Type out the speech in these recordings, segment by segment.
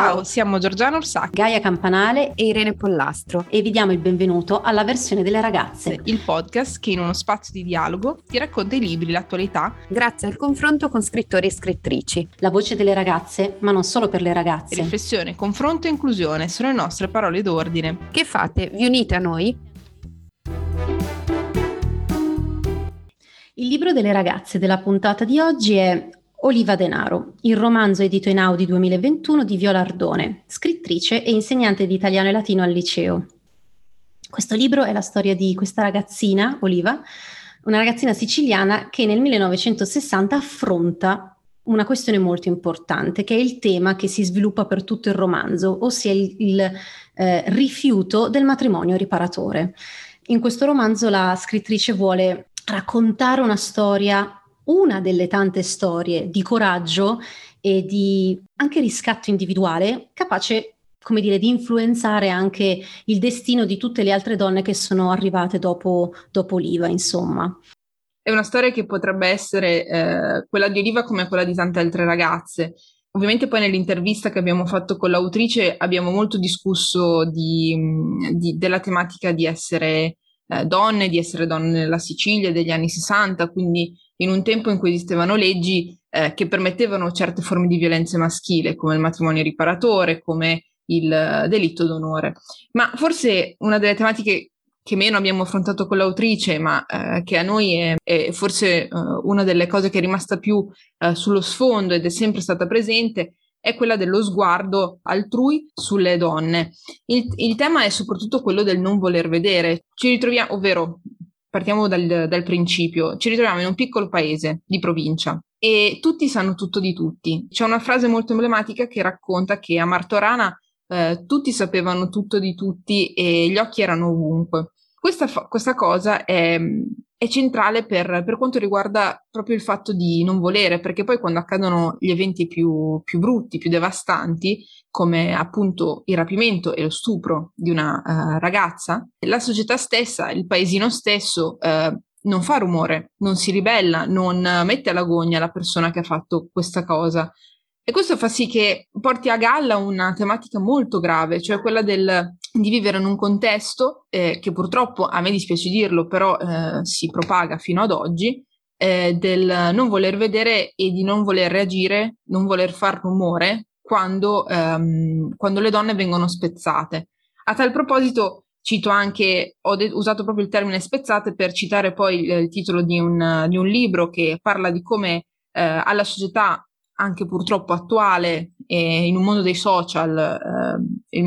Ciao, siamo Giorgiana Orsacchi, Gaia Campanale e Irene Pollastro e vi diamo il benvenuto alla versione delle ragazze, il podcast che in uno spazio di dialogo ti racconta i libri, l'attualità, grazie al confronto con scrittori e scrittrici. La voce delle ragazze, ma non solo per le ragazze. Riflessione, confronto e inclusione sono le nostre parole d'ordine. Che fate? Vi unite a noi? Il libro delle ragazze della puntata di oggi è Oliva Denaro, il romanzo edito in Audi 2021 di Viola Ardone, scrittrice e insegnante di italiano e latino al liceo. Questo libro è la storia di questa ragazzina, Oliva, una ragazzina siciliana che nel 1960 affronta una questione molto importante, che è il tema che si sviluppa per tutto il romanzo, ossia il, il eh, rifiuto del matrimonio riparatore. In questo romanzo la scrittrice vuole raccontare una storia una delle tante storie di coraggio e di anche riscatto individuale capace come dire, di influenzare anche il destino di tutte le altre donne che sono arrivate dopo, dopo Oliva, insomma. È una storia che potrebbe essere eh, quella di Oliva come quella di tante altre ragazze. Ovviamente poi nell'intervista che abbiamo fatto con l'autrice abbiamo molto discusso di, di, della tematica di essere eh, donne, di essere donne nella Sicilia degli anni 60, quindi in un tempo in cui esistevano leggi eh, che permettevano certe forme di violenza maschile, come il matrimonio riparatore, come il uh, delitto d'onore. Ma forse una delle tematiche che meno abbiamo affrontato con l'autrice, ma eh, che a noi è, è forse uh, una delle cose che è rimasta più uh, sullo sfondo ed è sempre stata presente, è quella dello sguardo altrui sulle donne. Il, il, tema è soprattutto quello del non voler vedere. Ci ritroviamo, ovvero partiamo dal, dal principio, ci ritroviamo in un piccolo paese di provincia e tutti sanno tutto di tutti. C'è una frase molto emblematica che racconta che a Martorana eh, tutti sapevano tutto di tutti e gli occhi erano ovunque. Questa, questa cosa è, è centrale per, per, quanto riguarda proprio il fatto di non volere, perché poi quando accadono gli eventi più, più brutti, più devastanti, come appunto il rapimento e lo stupro di una uh, ragazza, la società stessa, il paesino stesso, uh, non fa rumore, non si ribella, non mette all'agonia la persona che ha fatto questa cosa. E questo fa sì che porti a galla una tematica molto grave, cioè quella del, di vivere in un contesto eh, che purtroppo, a me dispiace dirlo, però eh, si propaga fino ad oggi, eh, del non voler vedere e di non voler reagire, non voler far rumore quando, ehm, quando le donne vengono spezzate. A tal proposito cito anche, ho de- usato proprio il termine spezzate per citare poi il, il titolo di un, di un, libro che parla di come eh, alla società anche purtroppo attuale e in un mondo dei social eh,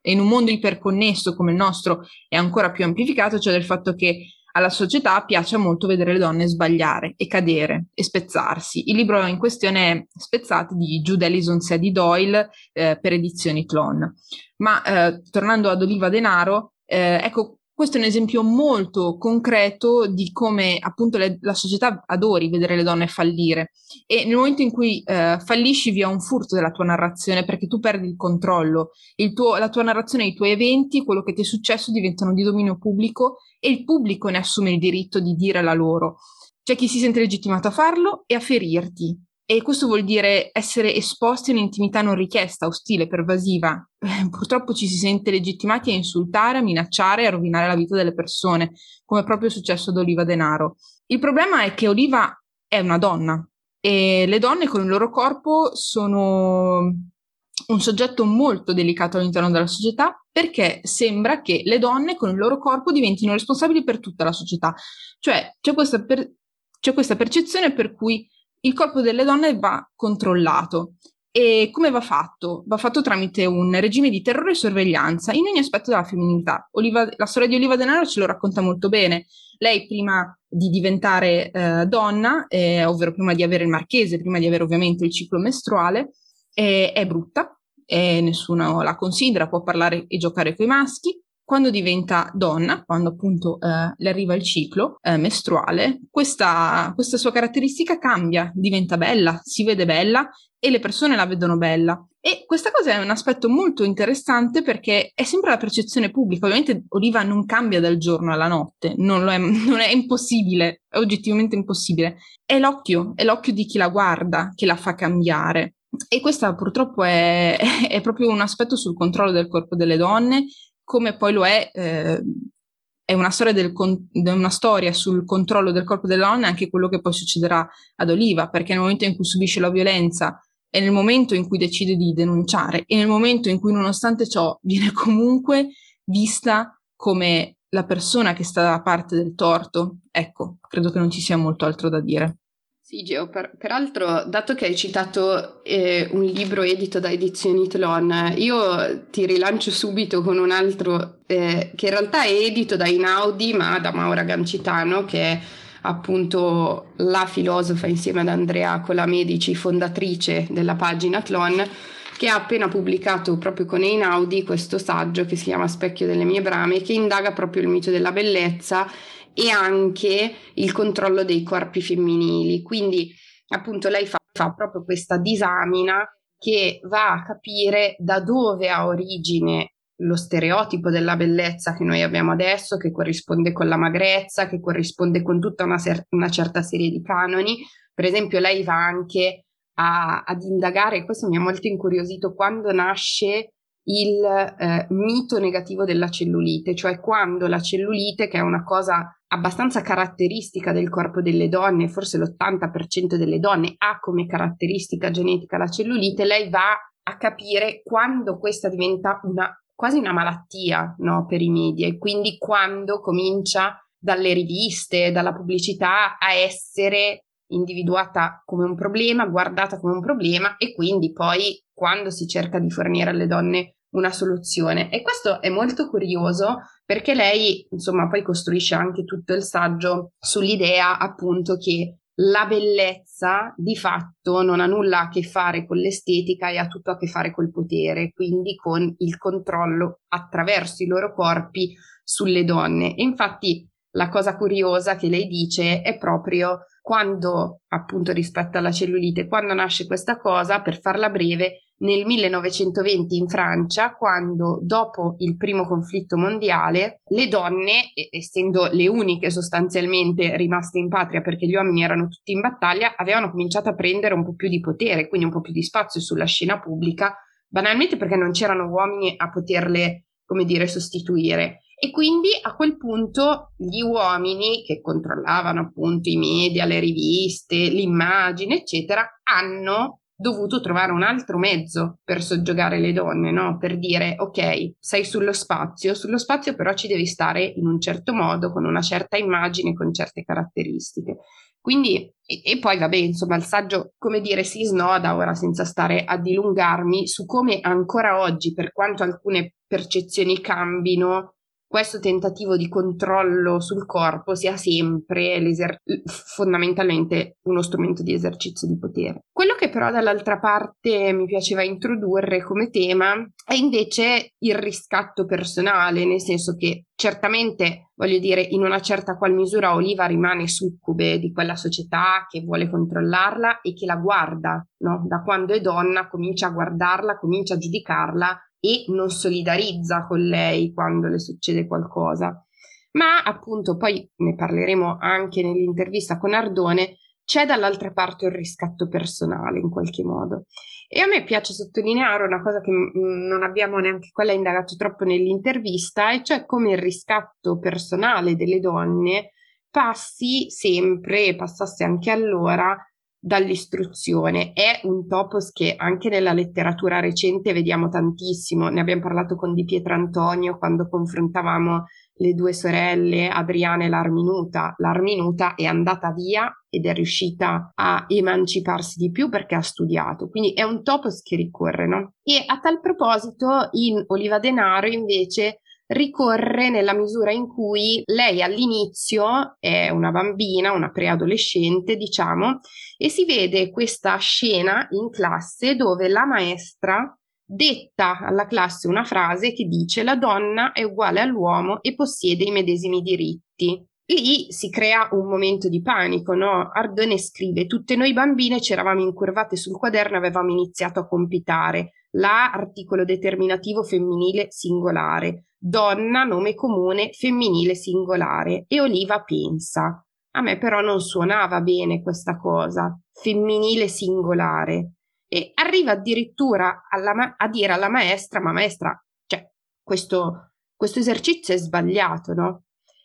e in un mondo iperconnesso come il nostro è ancora più amplificato, cioè del fatto che alla società piace molto vedere le donne sbagliare e cadere e spezzarsi. Il libro in questione è Spezzate di Jude Ellison Sadie Doyle eh, per edizioni Clon. Ma eh, tornando ad Oliva Denaro, eh, ecco, questo è un esempio molto concreto di come appunto le, la società adori vedere le donne fallire. E nel momento in cui eh, fallisci via un furto della tua narrazione perché tu perdi il controllo, il tuo, la tua narrazione, i tuoi eventi, quello che ti è successo diventano di dominio pubblico e il pubblico ne assume il diritto di dire la loro. C'è chi si sente legittimato a farlo e a ferirti, e questo vuol dire essere esposti a un'intimità non richiesta, ostile, pervasiva. Purtroppo ci si sente legittimati a insultare, a minacciare, a rovinare la vita delle persone, come è proprio successo ad Oliva Denaro. Il problema è che Oliva è una donna e le donne con il loro corpo sono un soggetto molto delicato all'interno della società perché sembra che le donne con il loro corpo diventino responsabili per tutta la società. Cioè c'è questa, per- c'è questa percezione per cui il corpo delle donne va controllato. E come va fatto? Va fatto tramite un regime di terrore e sorveglianza in ogni aspetto della femminilità. Oliva, la storia di Oliva Denaro ce lo racconta molto bene. Lei prima di diventare eh, donna, eh, ovvero prima di avere il marchese, prima di avere ovviamente il ciclo mestruale, eh, è brutta, nessuno la considera, può parlare e giocare con i maschi, quando diventa donna, quando appunto eh, le arriva il ciclo eh, mestruale, questa, questa sua caratteristica cambia, diventa bella, si vede bella e le persone la vedono bella. E questa cosa è un aspetto molto interessante perché è sempre la percezione pubblica. Ovviamente Oliva non cambia dal giorno alla notte, non, è, non è impossibile, è oggettivamente impossibile. È l'occhio, è l'occhio di chi la guarda che la fa cambiare. E questo purtroppo è, è, proprio un aspetto sul controllo del corpo delle donne, come poi lo è, eh, è una storia, del, una storia sul controllo del corpo delle donne, anche quello che poi succederà ad Oliva, perché nel momento in cui subisce la violenza è nel momento in cui decide di denunciare e nel momento in cui nonostante ciò viene comunque vista come la persona che sta dalla parte del torto, ecco, credo che non ci sia molto altro da dire. Sì, Geo, per, peraltro, dato che hai citato eh, un libro edito da Edizioni Tlon, io ti rilancio subito con un altro eh, che in realtà è edito da Inaudi, ma da Maura Gancitano, che è appunto la filosofa insieme ad Andrea Colamedici, fondatrice della pagina Tlon, che ha appena pubblicato proprio con Einaudi questo saggio che si chiama Specchio delle mie brame, che indaga proprio il mito della bellezza e anche il controllo dei corpi femminili. Quindi appunto lei fa, fa proprio questa disamina che va a capire da dove ha origine lo stereotipo della bellezza che noi abbiamo adesso, che corrisponde con la magrezza, che corrisponde con tutta una, ser- una certa serie di canoni. Per esempio, lei va anche a, ad indagare, questo mi ha molto incuriosito, quando nasce il eh, mito negativo della cellulite, cioè quando la cellulite, che è una cosa abbastanza caratteristica del corpo delle donne, forse l'80% delle donne ha come caratteristica genetica la cellulite, lei va a capire quando questa diventa una, quasi una malattia no, per i media e quindi quando comincia dalle riviste, dalla pubblicità a essere individuata come un problema, guardata come un problema e quindi poi quando si cerca di fornire alle donne una soluzione. E questo è molto curioso perché lei, insomma, poi costruisce anche tutto il saggio sull'idea appunto che la bellezza di fatto non ha nulla a che fare con l'estetica e ha tutto a che fare col potere, quindi con il controllo attraverso i loro corpi sulle donne. E infatti la cosa curiosa che lei dice è proprio quando, appunto rispetto alla cellulite, quando nasce questa cosa, per farla breve, nel 1920 in Francia, quando dopo il primo conflitto mondiale, le donne, essendo le uniche sostanzialmente rimaste in patria perché gli uomini erano tutti in battaglia, avevano cominciato a prendere un po' più di potere, quindi un po' più di spazio sulla scena pubblica, banalmente perché non c'erano uomini a poterle, come dire, sostituire. E quindi a quel punto gli uomini che controllavano appunto i media, le riviste, l'immagine, eccetera, hanno dovuto trovare un altro mezzo per soggiogare le donne, no? Per dire, ok, sei sullo spazio, sullo spazio però ci devi stare in un certo modo, con una certa immagine, con certe caratteristiche. Quindi, e, e poi vabbè, insomma, il saggio, come dire, si snoda ora senza stare a dilungarmi su come ancora oggi, per quanto alcune percezioni cambino, questo tentativo di controllo sul corpo sia sempre fondamentalmente uno strumento di esercizio di potere. Quello che però dall'altra parte mi piaceva introdurre come tema è invece il riscatto personale, nel senso che certamente, voglio dire, in una certa qual misura Oliva rimane succube di quella società che vuole controllarla e che la guarda, no? Da quando è donna comincia a guardarla, comincia a giudicarla e non solidarizza con lei quando le succede qualcosa. Ma appunto, poi ne parleremo anche nell'intervista con Ardone, c'è dall'altra parte il riscatto personale in qualche modo. E a me piace sottolineare una cosa che non abbiamo neanche quella indagato troppo nell'intervista, e cioè come il riscatto personale delle donne passi sempre, passasse anche allora, dall'istruzione. È un topos che anche nella letteratura recente vediamo tantissimo. Ne abbiamo parlato con Di Pietrantonio quando confrontavamo le due sorelle Adriana e l'Arminuta. L'Arminuta è andata via ed è riuscita a emanciparsi di più perché ha studiato. Quindi è un topos che ricorre, no? E a tal proposito in Oliva Denaro invece ricorre nella misura in cui lei all'inizio è una bambina, una preadolescente, diciamo, e si vede questa scena in classe dove la maestra detta alla classe una frase che dice la donna è uguale all'uomo e possiede i medesimi diritti. Lì si crea un momento di panico, no? Ardone scrive: Tutte noi bambine ci eravamo incurvate sul quaderno e avevamo iniziato a compitare. La articolo determinativo femminile singolare donna, nome comune, femminile singolare. E Oliva pensa, a me però non suonava bene questa cosa, femminile singolare. e arriva addirittura alla, a dire alla maestra, ma maestra, cioè, questo, questo esercizio è sbagliato, no?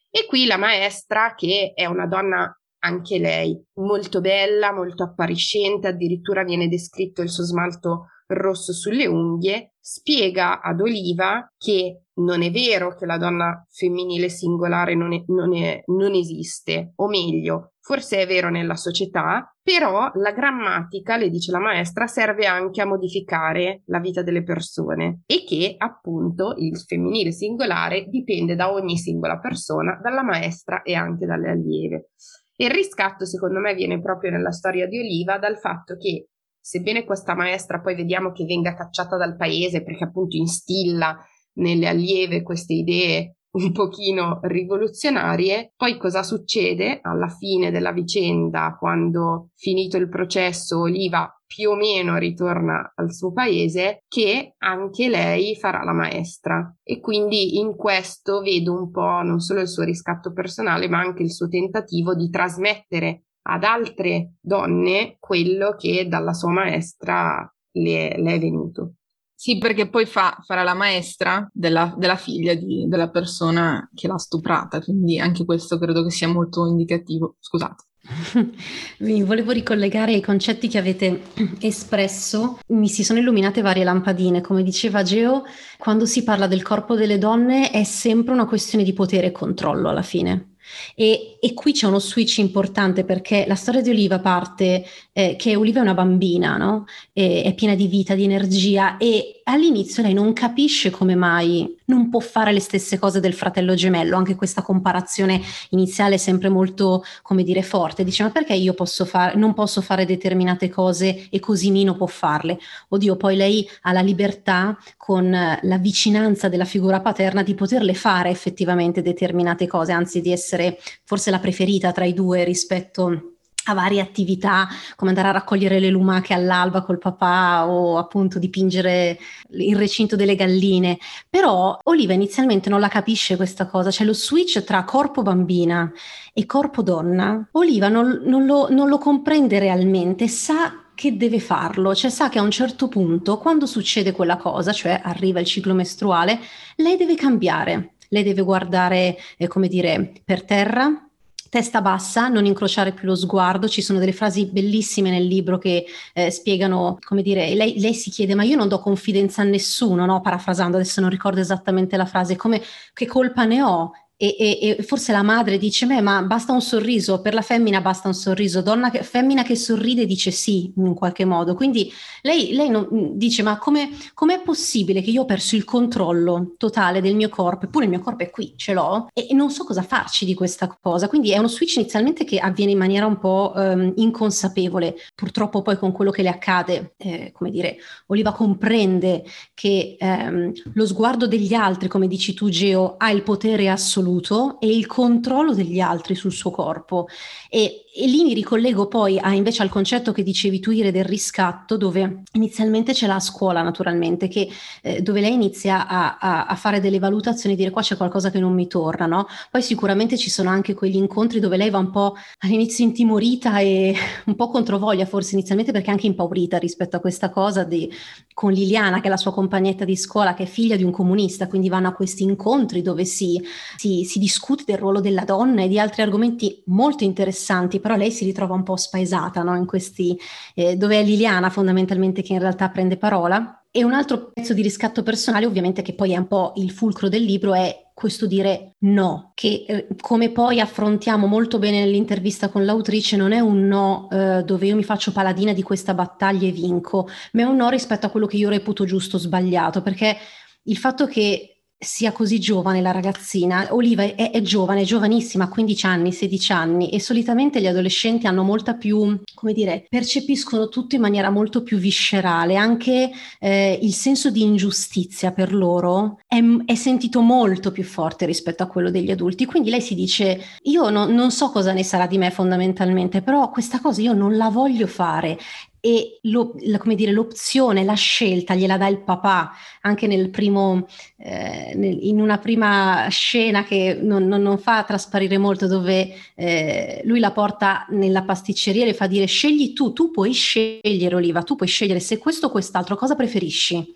E qui la maestra, che è una donna anche lei molto bella, molto appariscente, addirittura viene descritto il suo smalto rosso sulle unghie, spiega ad Oliva che non è vero che la donna femminile singolare non, è, non, è, non esiste, o meglio, forse è vero nella società, però la grammatica, le dice la maestra, serve anche a modificare la vita delle persone e che appunto il femminile singolare dipende da ogni singola persona, dalla maestra e anche dalle allieve. Il riscatto, secondo me, viene proprio nella storia di Oliva dal fatto che, sebbene questa maestra poi vediamo che venga cacciata dal paese perché appunto instilla nelle allieve queste idee un pochino rivoluzionarie. Poi cosa succede alla fine della vicenda, quando finito il processo Oliva più o meno ritorna al suo paese, che anche lei farà la maestra. E quindi in questo vedo un po' non solo il suo riscatto personale, ma anche il suo tentativo di trasmettere ad altre donne quello che dalla sua maestra le, le è venuto. Sì, perché poi fa, farà la maestra della, della figlia di, della persona che l'ha stuprata, quindi anche questo credo che sia molto indicativo. Scusate. Mi volevo ricollegare ai concetti che avete espresso, mi si sono illuminate varie lampadine, come diceva Geo, quando si parla del corpo delle donne è sempre una questione di potere e controllo alla fine. E, e, qui c'è uno switch importante perché la storia di Oliva parte eh, che Oliva è una bambina, no? E, è piena di vita, di energia e all'inizio lei non capisce come mai non può fare le stesse cose del fratello gemello, anche questa comparazione iniziale è sempre molto, come dire, forte. Dice ma perché io posso fare, non posso fare determinate cose e così Nino può farle? Oddio, poi lei ha la libertà con la vicinanza della figura paterna di poterle fare effettivamente determinate cose, anzi di essere forse la preferita tra i due rispetto a varie attività come andare a raccogliere le lumache all'alba col papà o appunto dipingere il recinto delle galline. Però Oliva inizialmente non la capisce questa cosa, cioè lo switch tra corpo bambina e corpo donna. Oliva non, non, lo, non lo comprende realmente, sa che deve farlo, cioè sa che a un certo punto, quando succede quella cosa, cioè arriva il ciclo mestruale, lei deve cambiare, lei deve guardare, eh, come dire, per terra, testa bassa, non incrociare più lo sguardo. Ci sono delle frasi bellissime nel libro che eh, spiegano, come dire, lei, lei, si chiede, ma io non do confidenza a nessuno, no? Parafrasando, adesso non ricordo esattamente la frase, come che colpa ne ho? E, e, e, forse la madre dice, ma basta un sorriso, per la femmina basta un sorriso, donna che, femmina che sorride dice sì in qualche modo. Quindi lei, lei non, dice, ma come è possibile che io ho perso il controllo totale del mio corpo, eppure il mio corpo è qui, ce l'ho, e, e non so cosa farci di questa cosa. Quindi è uno switch inizialmente che avviene in maniera un po' um, inconsapevole. Purtroppo poi con quello che le accade, eh, come dire, Oliva comprende che um, lo sguardo degli altri, come dici tu Geo, ha il potere assoluto assoluto e il controllo degli altri sul suo corpo. E, e lì mi ricollego poi a, invece al concetto che dicevi tu, Ire, del riscatto, dove inizialmente ce l'ha a scuola, naturalmente, che, eh, dove lei inizia a, a, a, fare delle valutazioni, dire qua c'è qualcosa che non mi torna, no? Poi sicuramente ci sono anche quegli incontri dove lei va un po' all'inizio intimorita e un po' controvoglia, forse inizialmente perché anche impaurita rispetto a questa cosa di, con Liliana, che è la sua compagnetta di scuola, che è figlia di un comunista, quindi vanno a questi incontri dove si, si si, discute del ruolo della donna e di altri argomenti molto interessanti, però lei si ritrova un po' spaesata no? in questi, eh, dove è Liliana fondamentalmente che in realtà prende parola. E un altro pezzo di riscatto personale, ovviamente, che poi è un po' il fulcro del libro, è questo dire no, che eh, come poi affrontiamo molto bene nell'intervista con l'autrice, non è un no eh, dove io mi faccio paladina di questa battaglia e vinco, ma è un no rispetto a quello che io reputo giusto o sbagliato, perché il fatto che sia così giovane la ragazzina. Oliva è, è, giovane, è giovanissima, 15 anni, 16 anni e solitamente gli adolescenti hanno molta più, come dire, percepiscono tutto in maniera molto più viscerale, anche eh, il senso di ingiustizia per loro è, è, sentito molto più forte rispetto a quello degli adulti. Quindi lei si dice, io no, non so cosa ne sarà di me fondamentalmente, però questa cosa io non la voglio fare e lo, la, dire, l'opzione, la scelta gliela dà il papà anche nel primo, eh, nel, in una prima scena che non, non, non fa trasparire molto dove eh, lui la porta nella pasticceria e le fa dire scegli tu, tu puoi scegliere Oliva, tu puoi scegliere se questo o quest'altro, cosa preferisci?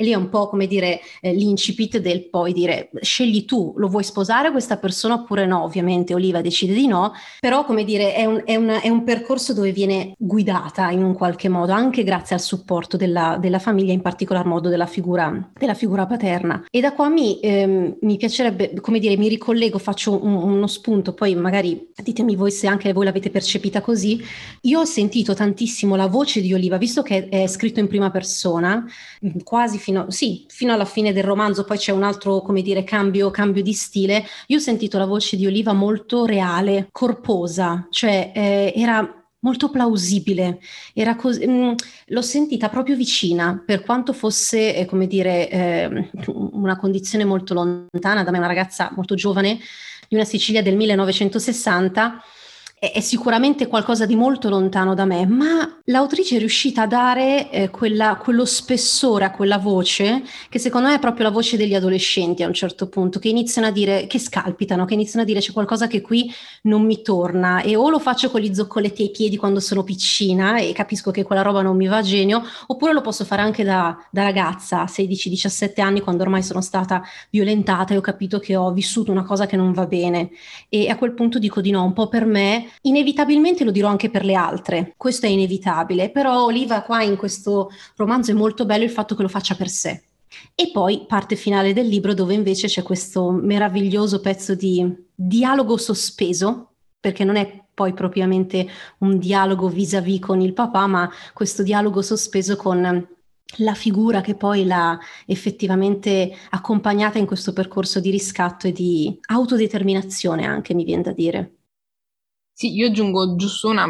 E lì è un po' come dire eh, l'incipit del poi dire scegli tu, lo vuoi sposare questa persona oppure no? Ovviamente Oliva decide di no, però come dire è un, è una, è un percorso dove viene guidata in un qualche modo, anche grazie al supporto della, della famiglia, in particolar modo della figura, della figura paterna. E da qua mi, ehm, mi piacerebbe, come dire, mi ricollego, faccio un, uno spunto, poi magari ditemi voi se anche voi l'avete percepita così. Io ho sentito tantissimo la voce di Oliva, visto che è scritto in prima persona, quasi fino fino, sì, fino alla fine del romanzo, poi c'è un altro, come dire, cambio, cambio di stile. Io ho sentito la voce di Oliva molto reale, corposa, cioè eh, era molto plausibile, era così, mh, mm, l'ho sentita proprio vicina, per quanto fosse, eh, come dire, eh, una condizione molto lontana da me, una ragazza molto giovane di una Sicilia del 1960 è, sicuramente qualcosa di molto lontano da me, ma l'autrice è riuscita a dare eh, quella, quello spessore a quella voce, che secondo me è proprio la voce degli adolescenti a un certo punto, che iniziano a dire, che scalpitano, che iniziano a dire c'è qualcosa che qui non mi torna e o lo faccio con gli zoccoletti ai piedi quando sono piccina e capisco che quella roba non mi va a genio, oppure lo posso fare anche da, da ragazza, 16-17 anni, quando ormai sono stata violentata e ho capito che ho vissuto una cosa che non va bene. E a quel punto dico di no, un po' per me Inevitabilmente lo dirò anche per le altre, questo è inevitabile, però Oliva qua in questo romanzo è molto bello il fatto che lo faccia per sé. E poi parte finale del libro dove invece c'è questo meraviglioso pezzo di dialogo sospeso, perché non è poi propriamente un dialogo vis-à-vis con il papà, ma questo dialogo sospeso con la figura che poi l'ha effettivamente accompagnata in questo percorso di riscatto e di autodeterminazione anche, mi viene da dire. Sì, io aggiungo giusto una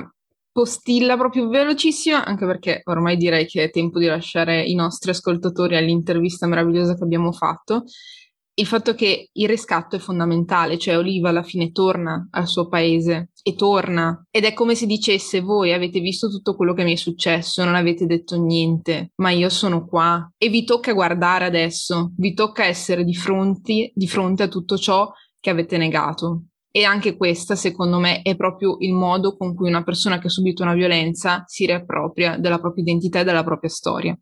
postilla proprio velocissima, anche perché ormai direi che è tempo di lasciare i nostri ascoltatori all'intervista meravigliosa che abbiamo fatto. Il fatto che il riscatto è fondamentale, cioè Oliva alla fine torna al suo paese e torna ed è come se dicesse voi avete visto tutto quello che mi è successo, non avete detto niente, ma io sono qua e vi tocca guardare adesso, vi tocca essere di fronte, di fronte a tutto ciò che avete negato. E anche questa, secondo me, è proprio il modo con cui una persona che ha subito una violenza si riappropria della propria identità e della propria storia.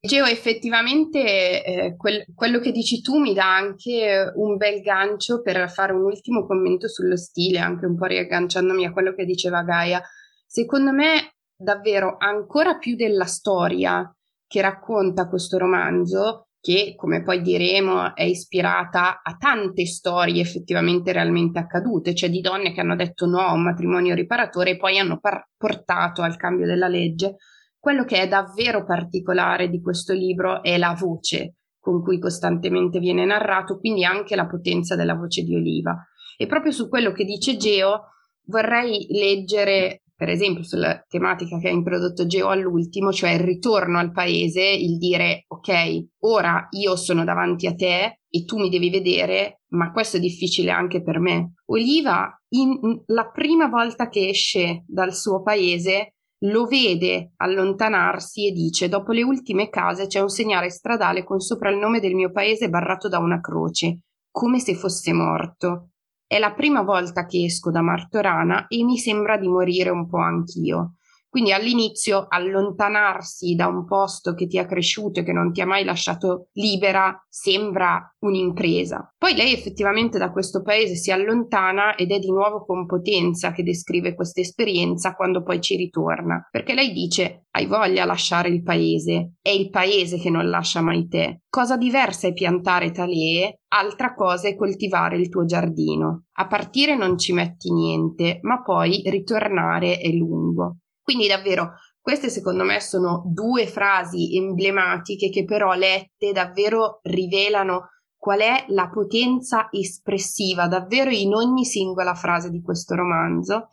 Geo, effettivamente eh, quel, quello che dici tu mi dà anche un bel gancio per fare un ultimo commento sullo stile, anche un po' riagganciandomi a quello che diceva Gaia. Secondo me, davvero, ancora più della storia che racconta questo romanzo, che, come poi diremo, è ispirata a tante storie effettivamente realmente accadute, cioè di donne che hanno detto no a un matrimonio riparatore e poi hanno par- portato al cambio della legge. Quello che è davvero particolare di questo libro è la voce con cui costantemente viene narrato, quindi anche la potenza della voce di Oliva. E proprio su quello che dice Geo vorrei leggere per esempio sulla tematica che ha introdotto Geo all'ultimo, cioè il ritorno al paese, il dire ok, ora io sono davanti a te e tu mi devi vedere, ma questo è difficile anche per me. Oliva, in, la prima volta che esce dal suo paese, lo vede allontanarsi e dice dopo le ultime case c'è un segnale stradale con sopra il nome del mio paese barrato da una croce, come se fosse morto. È la prima volta che esco da Martorana e mi sembra di morire un po' anch'io. Quindi all'inizio allontanarsi da un posto che ti ha cresciuto e che non ti ha mai lasciato libera sembra un'impresa. Poi lei effettivamente da questo paese si allontana ed è di nuovo con potenza che descrive questa esperienza quando poi ci ritorna, perché lei dice hai voglia lasciare il paese, è il paese che non lascia mai te. Cosa diversa è piantare talee, altra cosa è coltivare il tuo giardino. A partire non ci metti niente, ma poi ritornare è lungo. Quindi davvero queste secondo me sono due frasi emblematiche che però lette davvero rivelano qual è la potenza espressiva davvero in ogni singola frase di questo romanzo.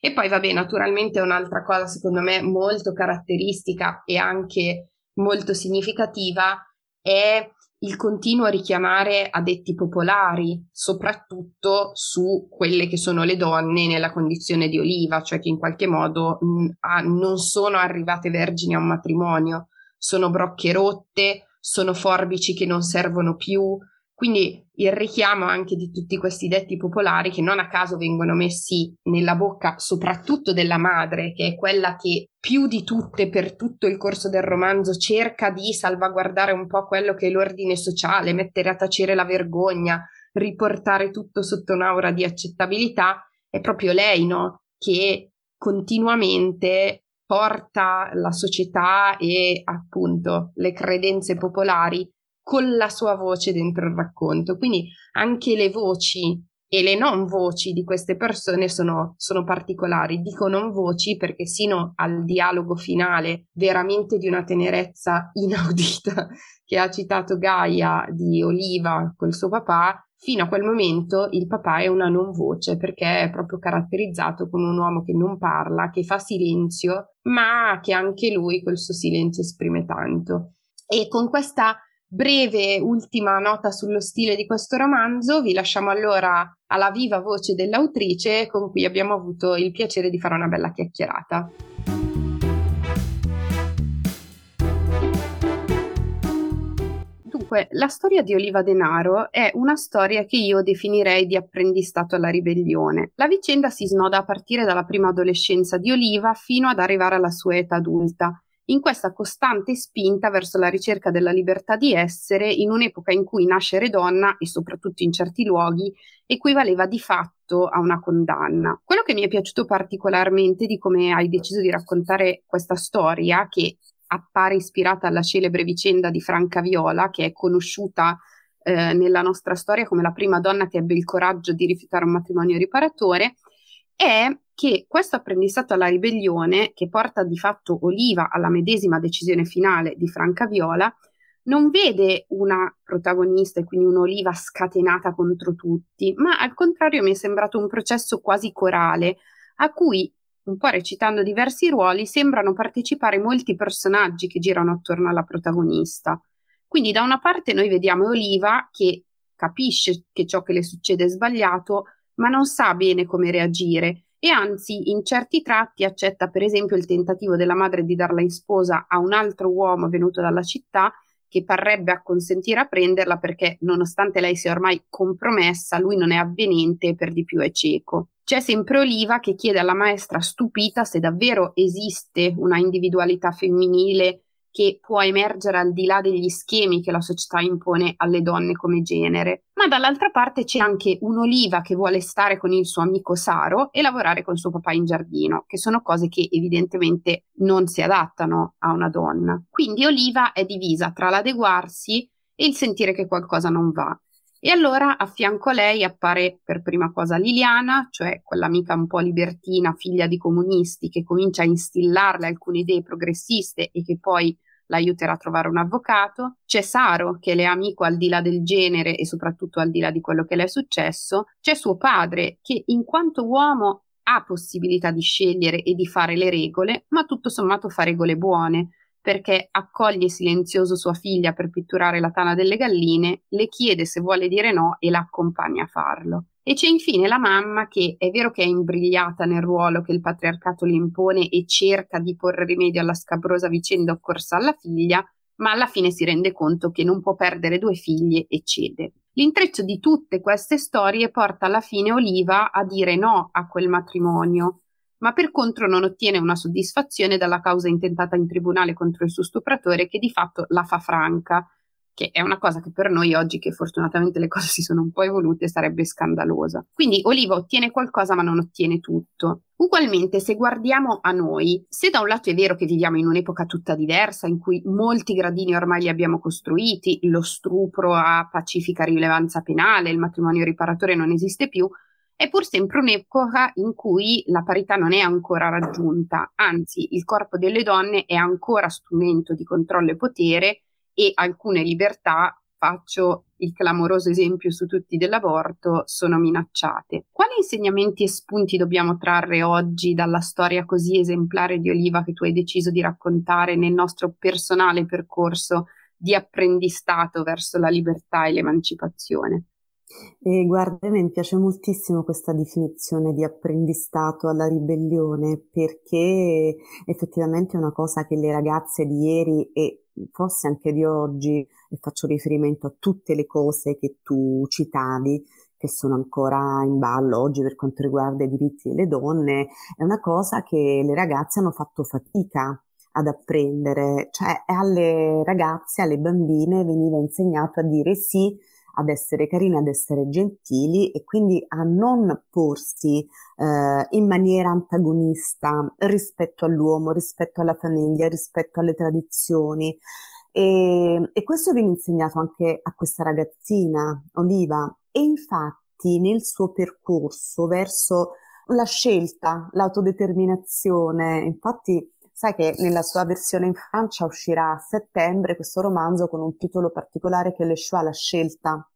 E poi vabbè, naturalmente un'altra cosa secondo me molto caratteristica e anche molto significativa è il continuo richiamare adetti popolari, soprattutto su quelle che sono le donne nella condizione di oliva, cioè che in qualche modo mh, a, non sono arrivate vergini a un matrimonio, sono brocche rotte, sono forbici che non servono più, quindi il richiamo anche di tutti questi detti popolari che non a caso vengono messi nella bocca soprattutto della madre, che è quella che più di tutte per tutto il corso del romanzo cerca di salvaguardare un po' quello che è l'ordine sociale, mettere a tacere la vergogna, riportare tutto sotto un'aura di accettabilità, è proprio lei, no? Che continuamente porta la società e appunto le credenze popolari con la sua voce dentro il racconto. Quindi anche le voci e le non voci di queste persone sono, sono, particolari. Dico non voci perché sino al dialogo finale, veramente di una tenerezza inaudita, che ha citato Gaia di Oliva col suo papà, fino a quel momento il papà è una non voce perché è proprio caratterizzato come un uomo che non parla, che fa silenzio, ma che anche lui col suo silenzio esprime tanto. E con questa breve ultima nota sullo stile di questo romanzo, vi lasciamo allora alla viva voce dell'autrice con cui abbiamo avuto il piacere di fare una bella chiacchierata. Dunque, la storia di Oliva Denaro è una storia che io definirei di apprendistato alla ribellione. La vicenda si snoda a partire dalla prima adolescenza di Oliva fino ad arrivare alla sua età adulta in questa costante spinta verso la ricerca della libertà di essere in un'epoca in cui nascere donna, e soprattutto in certi luoghi, equivaleva di fatto a una condanna. Quello che mi è piaciuto particolarmente di come hai deciso di raccontare questa storia, che appare ispirata alla celebre vicenda di Franca Viola, che è conosciuta eh, nella nostra storia come la prima donna che ebbe il coraggio di rifiutare un matrimonio riparatore, è che questo apprendistato alla ribellione, che porta di fatto Oliva alla medesima decisione finale di Franca Viola, non vede una protagonista e quindi un'Oliva scatenata contro tutti, ma al contrario mi è sembrato un processo quasi corale, a cui, un po' recitando diversi ruoli, sembrano partecipare molti personaggi che girano attorno alla protagonista. Quindi da una parte noi vediamo Oliva che capisce che ciò che le succede è sbagliato, ma non sa bene come reagire e anzi in certi tratti accetta per esempio il tentativo della madre di darla in sposa a un altro uomo venuto dalla città che parrebbe acconsentire a prenderla perché nonostante lei sia ormai compromessa, lui non è avvenente e per di più è cieco. C'è sempre Oliva che chiede alla maestra stupita se davvero esiste una individualità femminile che può emergere al di là degli schemi che la società impone alle donne come genere. Ma dall'altra parte c'è anche un'oliva che vuole stare con il suo amico Saro e lavorare con suo papà in giardino, che sono cose che evidentemente non si adattano a una donna. Quindi Oliva è divisa tra l'adeguarsi e il sentire che qualcosa non va. E allora a fianco a lei appare per prima cosa Liliana, cioè quell'amica un po' libertina, figlia di comunisti, che comincia a instillarle alcune idee progressiste e che poi l'aiuterà a trovare un avvocato. C'è Saro, che le è amico al di là del genere e soprattutto al di là di quello che le è successo. C'è suo padre, che in quanto uomo ha possibilità di scegliere e di fare le regole, ma tutto sommato fa regole buone perché accoglie silenzioso sua figlia per pitturare la tana delle galline, le chiede se vuole dire no e la accompagna a farlo. E c'è infine la mamma che è vero che è imbrigliata nel ruolo che il patriarcato le impone e cerca di porre rimedio alla scabrosa vicenda occorsa alla figlia, ma alla fine si rende conto che non può perdere due figlie e cede. L'intreccio di tutte queste storie porta alla fine Oliva a dire no a quel matrimonio, ma per contro non ottiene una soddisfazione dalla causa intentata in tribunale contro il suo stupratore che di fatto la fa franca, che è una cosa che per noi oggi, che fortunatamente le cose si sono un po' evolute, sarebbe scandalosa. Quindi Oliva ottiene qualcosa ma non ottiene tutto. Ugualmente, se guardiamo a noi, se da un lato è vero che viviamo in un'epoca tutta diversa, in cui molti gradini ormai li abbiamo costruiti, lo stupro ha pacifica rilevanza penale, il matrimonio riparatore non esiste più, è pur sempre un'epoca in cui la parità non è ancora raggiunta, anzi il corpo delle donne è ancora strumento di controllo e potere e alcune libertà, faccio il clamoroso esempio su tutti dell'aborto, sono minacciate. Quali insegnamenti e spunti dobbiamo trarre oggi dalla storia così esemplare di Oliva che tu hai deciso di raccontare nel nostro personale percorso di apprendistato verso la libertà e l'emancipazione. E guarda, a me piace moltissimo questa definizione di apprendistato alla ribellione perché effettivamente è una cosa che le ragazze di ieri e forse anche di oggi, e faccio riferimento a tutte le cose che tu citavi, che sono ancora in ballo oggi per quanto riguarda i diritti delle donne, è una cosa che le ragazze hanno fatto fatica ad apprendere, cioè alle ragazze, alle bambine veniva insegnato a dire sì ad essere carine, ad essere gentili e quindi a non porsi eh, in maniera antagonista rispetto all'uomo, rispetto alla famiglia, rispetto alle tradizioni. E, e questo viene insegnato anche a questa ragazzina, Oliva, e infatti nel suo percorso verso la scelta, l'autodeterminazione, infatti sai che nella sua versione in Francia uscirà a settembre questo romanzo con un titolo particolare che Le Choix, la scelta.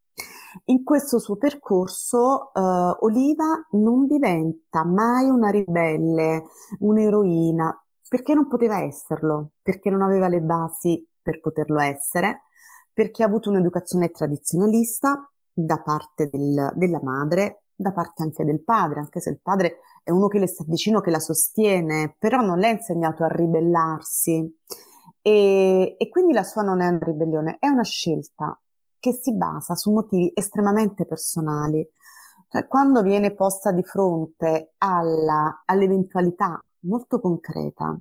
In questo suo percorso eh, Oliva non diventa mai una ribelle, un'eroina, perché non poteva esserlo, perché non aveva le basi per poterlo essere, perché ha avuto un'educazione tradizionalista da parte del, della madre, da parte anche del padre, anche se il padre è uno che le sta vicino, che la sostiene, però non le ha insegnato a ribellarsi. E, e quindi la sua non è una ribellione, è una scelta che si basa su motivi estremamente personali. Cioè, quando viene posta di fronte alla, all'eventualità molto concreta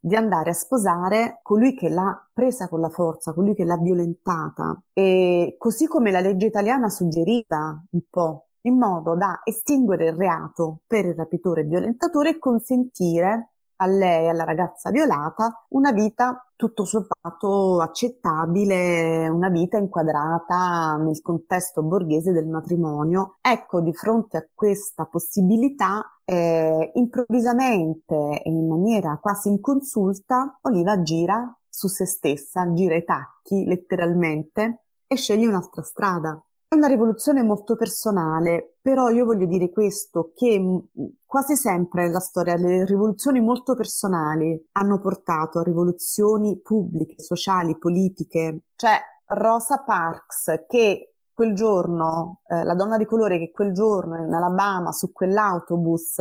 di andare a sposare colui che l'ha presa con la forza, colui che l'ha violentata, e così come la legge italiana suggeriva un po' in modo da estinguere il reato per il rapitore violentatore e consentire a lei, alla ragazza violata, una vita tutto sommato accettabile, una vita inquadrata nel contesto borghese del matrimonio. Ecco, di fronte a questa possibilità, eh, improvvisamente e in maniera quasi inconsulta, Oliva gira su se stessa, gira i tacchi letteralmente e sceglie un'altra strada. È una rivoluzione molto personale, però io voglio dire questo, che mm, quasi sempre nella storia le rivoluzioni molto personali hanno portato a rivoluzioni pubbliche, sociali, politiche. Cioè Rosa Parks che quel giorno, eh, la donna di colore che quel giorno in Alabama su quell'autobus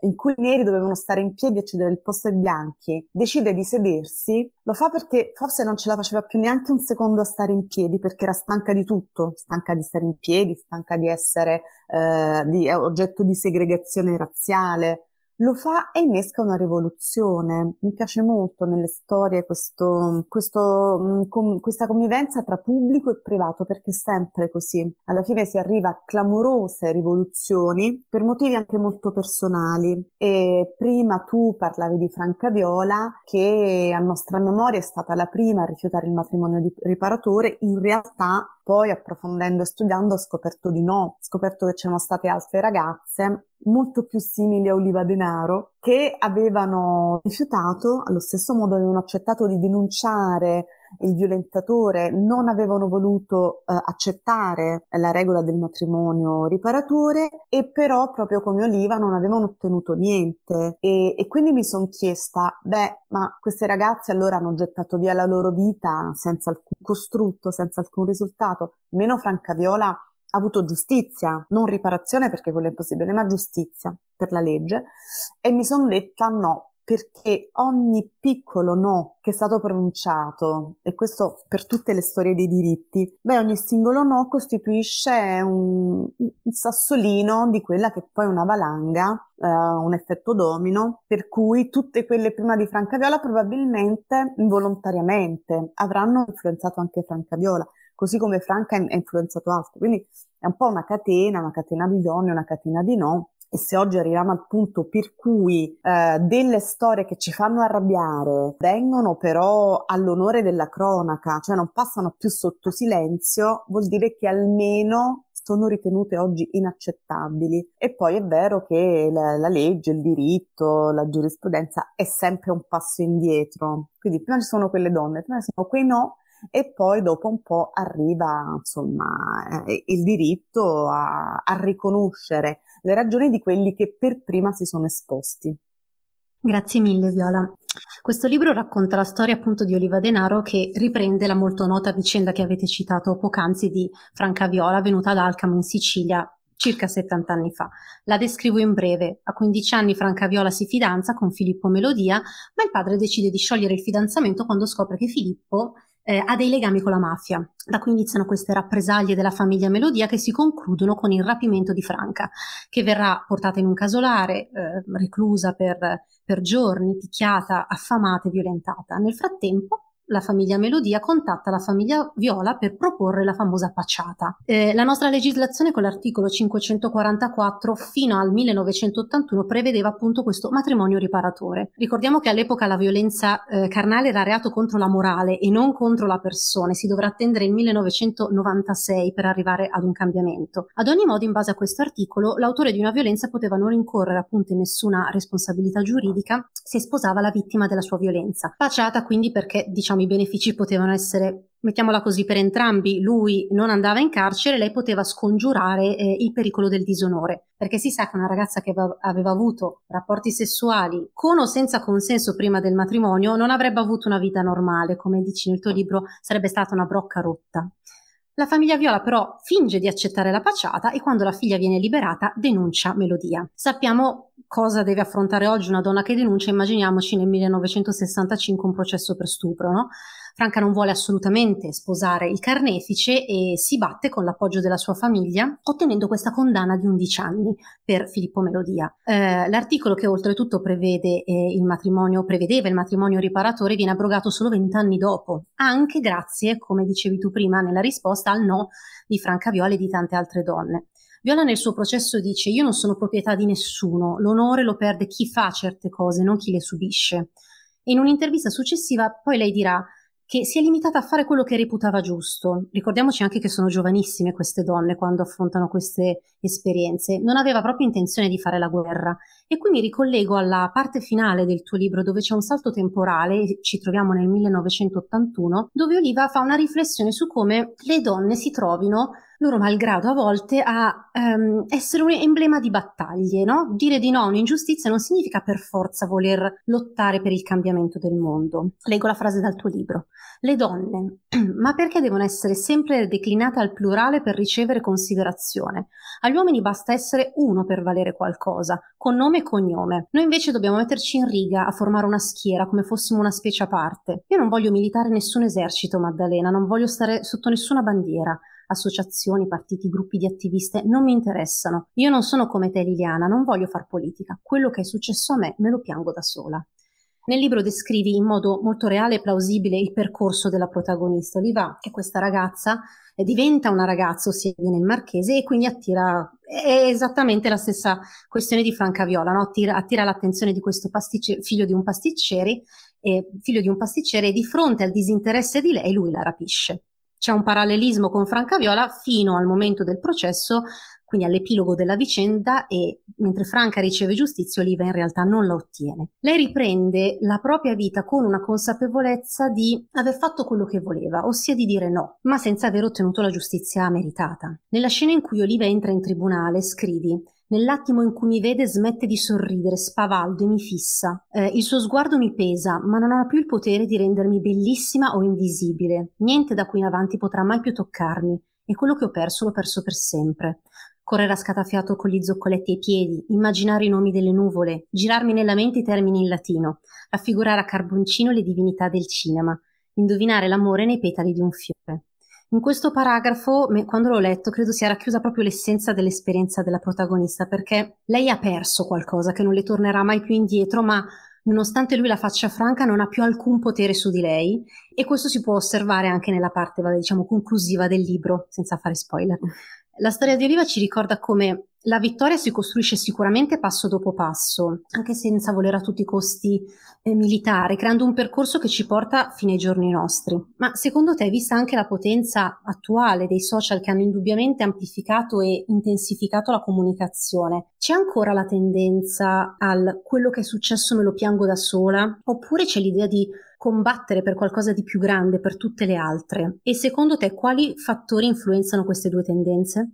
in cui i neri dovevano stare in piedi e cedere il posto ai bianchi, decide di sedersi, lo fa perché forse non ce la faceva più neanche un secondo a stare in piedi perché era stanca di tutto, stanca di stare in piedi, stanca di essere eh, di, oggetto di segregazione razziale, lo fa e innesca una rivoluzione. Mi piace molto nelle storie questo, questo, mm, com, questa convivenza tra pubblico e privato perché è sempre così. Alla fine si arriva a clamorose rivoluzioni per motivi anche molto personali. E prima tu parlavi di Franca Viola che a nostra memoria è stata la prima a rifiutare il matrimonio riparatore. In realtà poi approfondendo e studiando ho scoperto di no, ho scoperto che c'erano state altre ragazze molto più simili a Oliva Denaro che avevano rifiutato, allo stesso modo avevano accettato di denunciare il violentatore, non avevano voluto eh, accettare la regola del matrimonio riparatore e però proprio come Oliva non avevano ottenuto niente. E, e quindi mi sono chiesta, beh, ma queste ragazze allora hanno gettato via la loro vita senza alcun costrutto, senza alcun risultato, meno Franca Viola ha avuto giustizia, non riparazione perché quello è impossibile, ma giustizia per la legge. E mi sono detta no, perché ogni piccolo no che è stato pronunciato, e questo per tutte le storie dei diritti, beh, ogni singolo no costituisce un, un sassolino di quella che poi è una valanga, eh, un effetto domino, per cui tutte quelle prima di Francaviola probabilmente involontariamente avranno influenzato anche Francaviola così come Franca ha influenzato altri. Quindi è un po' una catena, una catena di donne, una catena di no. E se oggi arriviamo al punto per cui eh, delle storie che ci fanno arrabbiare vengono però all'onore della cronaca, cioè non passano più sotto silenzio, vuol dire che almeno sono ritenute oggi inaccettabili. E poi è vero che la, la, legge, il diritto, la giurisprudenza è sempre un passo indietro. Quindi prima ci sono quelle donne, prima ci sono quei no e poi dopo un po' arriva insomma eh, il diritto a, a riconoscere le ragioni di quelli che per prima si sono esposti. Grazie mille Viola. Questo libro racconta la storia appunto di Oliva Denaro che riprende la molto nota vicenda che avete citato poc'anzi di Franca Viola venuta ad Alcamo in Sicilia circa 70 anni fa. La descrivo in breve. A 15 anni Franca Viola si fidanza con Filippo Melodia, ma il padre decide di sciogliere il fidanzamento quando scopre che Filippo eh, ha dei legami con la mafia. Da qui iniziano queste rappresaglie della famiglia Melodia che si concludono con il rapimento di Franca, che verrà portata in un casolare, eh, reclusa per, per giorni, picchiata, affamata e violentata. Nel frattempo la famiglia Melodia contatta la famiglia Viola per proporre la famosa pacciata. Eh, la nostra legislazione con l'articolo 544 fino al 1981 prevedeva appunto questo matrimonio riparatore. Ricordiamo che all'epoca la violenza eh, carnale era reato contro la morale e non contro la persona, si dovrà attendere il 1996 per arrivare ad un cambiamento. Ad ogni modo, in base a questo articolo, l'autore di una violenza poteva non incorrere appunto in nessuna responsabilità giuridica se sposava la vittima della sua violenza. Pacciata quindi perché diciamo diciamo, i benefici potevano essere, mettiamola così, per entrambi. Lui non andava in carcere, lei poteva scongiurare eh, il pericolo del disonore, perché si sa che una ragazza che aveva, avuto rapporti sessuali con o senza consenso prima del matrimonio non avrebbe avuto una vita normale, come dici nel tuo libro, sarebbe stata una brocca rotta. La famiglia Viola però finge di accettare la pacciata e quando la figlia viene liberata denuncia Melodia. Sappiamo cosa deve affrontare oggi una donna che denuncia, immaginiamoci nel 1965 un processo per stupro, no? Franca non vuole assolutamente sposare il carnefice e si batte con l'appoggio della sua famiglia, ottenendo questa condanna di 11 anni per Filippo Melodia. Eh, l'articolo che oltretutto prevede eh, il matrimonio, prevedeva il matrimonio riparatore viene abrogato solo 20 anni dopo, anche grazie, come dicevi tu prima nella risposta, al no di Franca Viola e di tante altre donne. Viola nel suo processo dice io non sono proprietà di nessuno, l'onore lo perde chi fa certe cose, non chi le subisce. E in un'intervista successiva poi lei dirà che si è limitata a fare quello che reputava giusto. Ricordiamoci anche che sono giovanissime queste donne quando affrontano queste esperienze. Non aveva proprio intenzione di fare la guerra. E qui mi ricollego alla parte finale del tuo libro dove c'è un salto temporale, ci troviamo nel 1981, dove Oliva fa una riflessione su come le donne si trovino loro malgrado a volte a um, essere un emblema di battaglie, no? Dire di no a un'ingiustizia non significa per forza voler lottare per il cambiamento del mondo. Leggo la frase dal tuo libro. Le donne, ma perché devono essere sempre declinate al plurale per ricevere considerazione? Agli uomini basta essere uno per valere qualcosa, con nome e cognome. Noi invece dobbiamo metterci in riga a formare una schiera come fossimo una specie a parte. Io non voglio militare nessun esercito, Maddalena, non voglio stare sotto nessuna bandiera associazioni, partiti, gruppi di attiviste, non mi interessano. Io non sono come te Liliana, non voglio far politica. Quello che è successo a me me lo piango da sola. Nel libro descrivi in modo molto reale e plausibile il percorso della protagonista. Oliva, che questa ragazza eh, diventa una ragazza, ossia viene il marchese, e quindi attira, è esattamente la stessa questione di Franca Viola, no? attira, attira, l'attenzione di questo figlio di un pasticcere, eh, figlio di un pasticcere, e di fronte al disinteresse di lei lui la rapisce. C'è un parallelismo con Francaviola fino al momento del processo, quindi all'epilogo della vicenda e mentre Franca riceve giustizia, Oliva in realtà non la ottiene. Lei riprende la propria vita con una consapevolezza di aver fatto quello che voleva, ossia di dire no, ma senza aver ottenuto la giustizia meritata. Nella scena in cui Oliva entra in tribunale scrivi Nell'attimo in cui mi vede smette di sorridere, spavaldo e mi fissa. Eh, il suo sguardo mi pesa, ma non ha più il potere di rendermi bellissima o invisibile. Niente da qui in avanti potrà mai più toccarmi, e quello che ho perso l'ho perso per sempre. Correre a scatafiato con gli zoccoletti ai piedi, immaginare i nomi delle nuvole, girarmi nella mente i termini in latino, raffigurare a carboncino le divinità del cinema, indovinare l'amore nei petali di un fiore. In questo paragrafo, quando l'ho letto, credo sia racchiusa proprio l'essenza dell'esperienza della protagonista, perché lei ha perso qualcosa che non le tornerà mai più indietro, ma nonostante lui la faccia franca, non ha più alcun potere su di lei e questo si può osservare anche nella parte, diciamo, conclusiva del libro, senza fare spoiler. La storia di Oliva ci ricorda come la vittoria si costruisce sicuramente passo dopo passo, anche senza voler a tutti i costi eh, militare, creando un percorso che ci porta fino ai giorni nostri. Ma secondo te, vista anche la potenza attuale dei social che hanno indubbiamente amplificato e intensificato la comunicazione, c'è ancora la tendenza al quello che è successo me lo piango da sola? Oppure c'è l'idea di combattere per qualcosa di più grande per tutte le altre? E secondo te quali fattori influenzano queste due tendenze?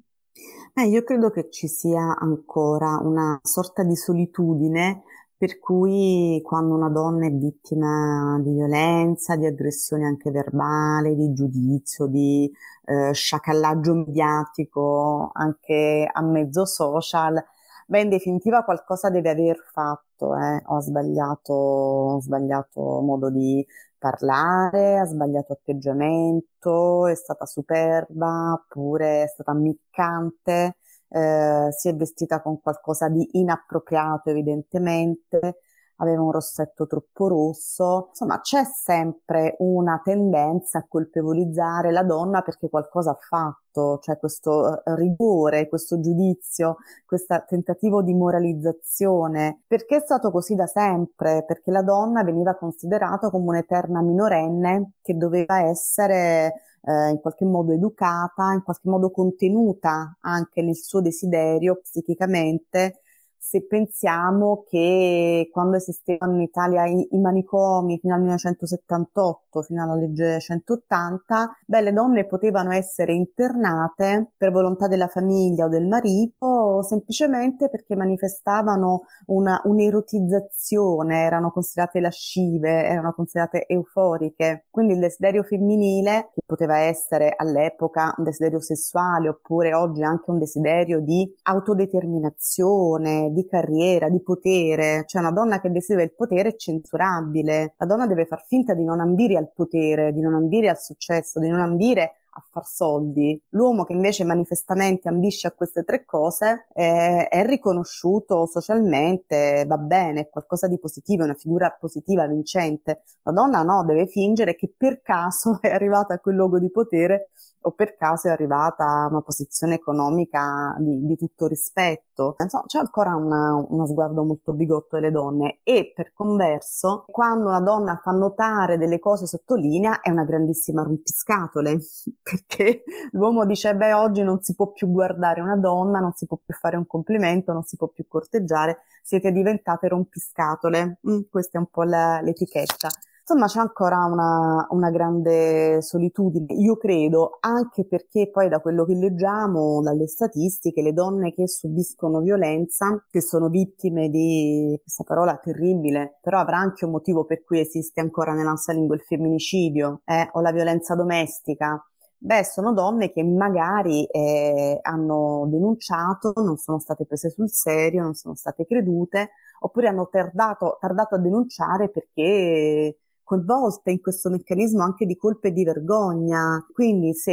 Eh, io credo che ci sia ancora una sorta di solitudine Per cui quando una donna è vittima di violenza, di aggressione anche verbale, di giudizio, di eh, sciacallaggio mediatico, anche a mezzo social, beh, in definitiva qualcosa deve aver fatto, eh. Ho sbagliato, ho sbagliato modo di parlare, ha sbagliato atteggiamento, è stata superba, oppure è stata ammiccante eh, si è vestita con qualcosa di inappropriato evidentemente, aveva un rossetto troppo rosso, insomma c'è sempre una tendenza a colpevolizzare la donna perché qualcosa ha fatto, cioè questo eh, rigore, questo giudizio, questo tentativo di moralizzazione. Perché è stato così da sempre? Perché la donna veniva considerata come un'eterna minorenne che doveva essere eh, in qualche modo educata, in qualche modo contenuta anche nel suo desiderio psichicamente se pensiamo che quando esistevano in Italia i, i, manicomi fino al 1978, fino alla legge 180, beh, le donne potevano essere internate per volontà della famiglia o del marito, semplicemente perché manifestavano una, un'erotizzazione, erano considerate lascive, erano considerate euforiche. Quindi il desiderio femminile, che poteva essere all'epoca un desiderio sessuale, oppure oggi anche un desiderio di autodeterminazione, di carriera, di potere, cioè una donna che desidera il potere è censurabile. La donna deve far finta di non ambire al potere, di non ambire al successo, di non ambire a far soldi. L'uomo che invece manifestamente ambisce a queste tre cose eh, è riconosciuto socialmente, va bene, è qualcosa di positivo, è una figura positiva, vincente. La donna no, deve fingere che per caso è arrivata a quel luogo di potere o per caso è arrivata a una posizione economica di, di tutto rispetto. Insomma, c'è ancora una, uno sguardo molto bigotto delle donne e per converso, quando una donna fa notare delle cose sottolinea è una grandissima rompiscatole, perché l'uomo dice, beh, oggi non si può più guardare una donna, non si può più fare un complimento, non si può più corteggiare, siete diventate rompiscatole. Mm, questa è un po' la, l'etichetta. Insomma, c'è ancora una, una, grande solitudine, io credo, anche perché poi da quello che leggiamo dalle statistiche, le donne che subiscono violenza, che sono vittime di questa parola terribile, però avrà anche un motivo per cui esiste ancora nella nostra lingua il femminicidio eh, o la violenza domestica. Beh, sono donne che magari eh, hanno denunciato, non sono state prese sul serio, non sono state credute, oppure hanno tardato, tardato a denunciare perché coinvolte in questo meccanismo anche di colpe e di vergogna. Quindi se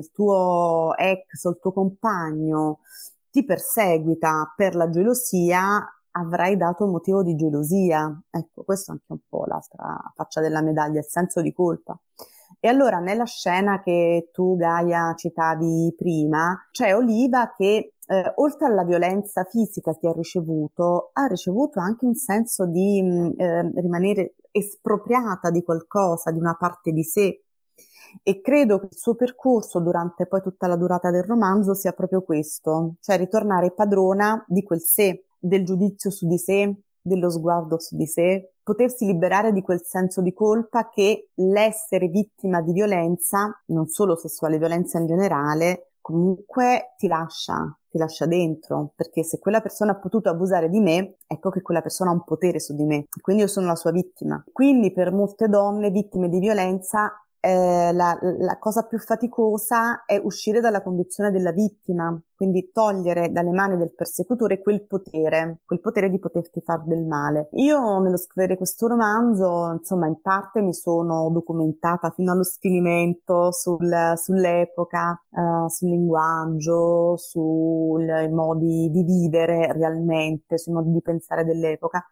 il tuo ex o il tuo compagno ti perseguita per la gelosia, avrai dato un motivo di gelosia. Ecco, questo è anche un po' l'altra faccia della medaglia, il senso di colpa. E allora nella scena che tu, Gaia, citavi prima, c'è Oliva che eh, oltre alla violenza fisica che ha ricevuto, ha ricevuto anche un senso di mm, eh, rimanere espropriata di qualcosa, di una parte di sé. E credo che il suo percorso durante poi tutta la durata del romanzo sia proprio questo, cioè ritornare padrona di quel sé, del giudizio su di sé, dello sguardo su di sé, potersi liberare di quel senso di colpa che l'essere vittima di violenza, non solo sessuale, violenza in generale, comunque ti lascia, ti lascia dentro, perché se quella persona ha potuto abusare di me, ecco che quella persona ha un potere su di me, quindi io sono la sua vittima. Quindi per molte donne vittime di violenza eh, la, la, cosa più faticosa è uscire dalla condizione della vittima, quindi togliere dalle mani del persecutore quel potere, quel potere di poterti fare del male. Io nello scrivere questo romanzo, insomma, in parte mi sono documentata fino allo sfinimento sul, sull'epoca, uh, sul linguaggio, sui modi di vivere realmente, sui modi di pensare dell'epoca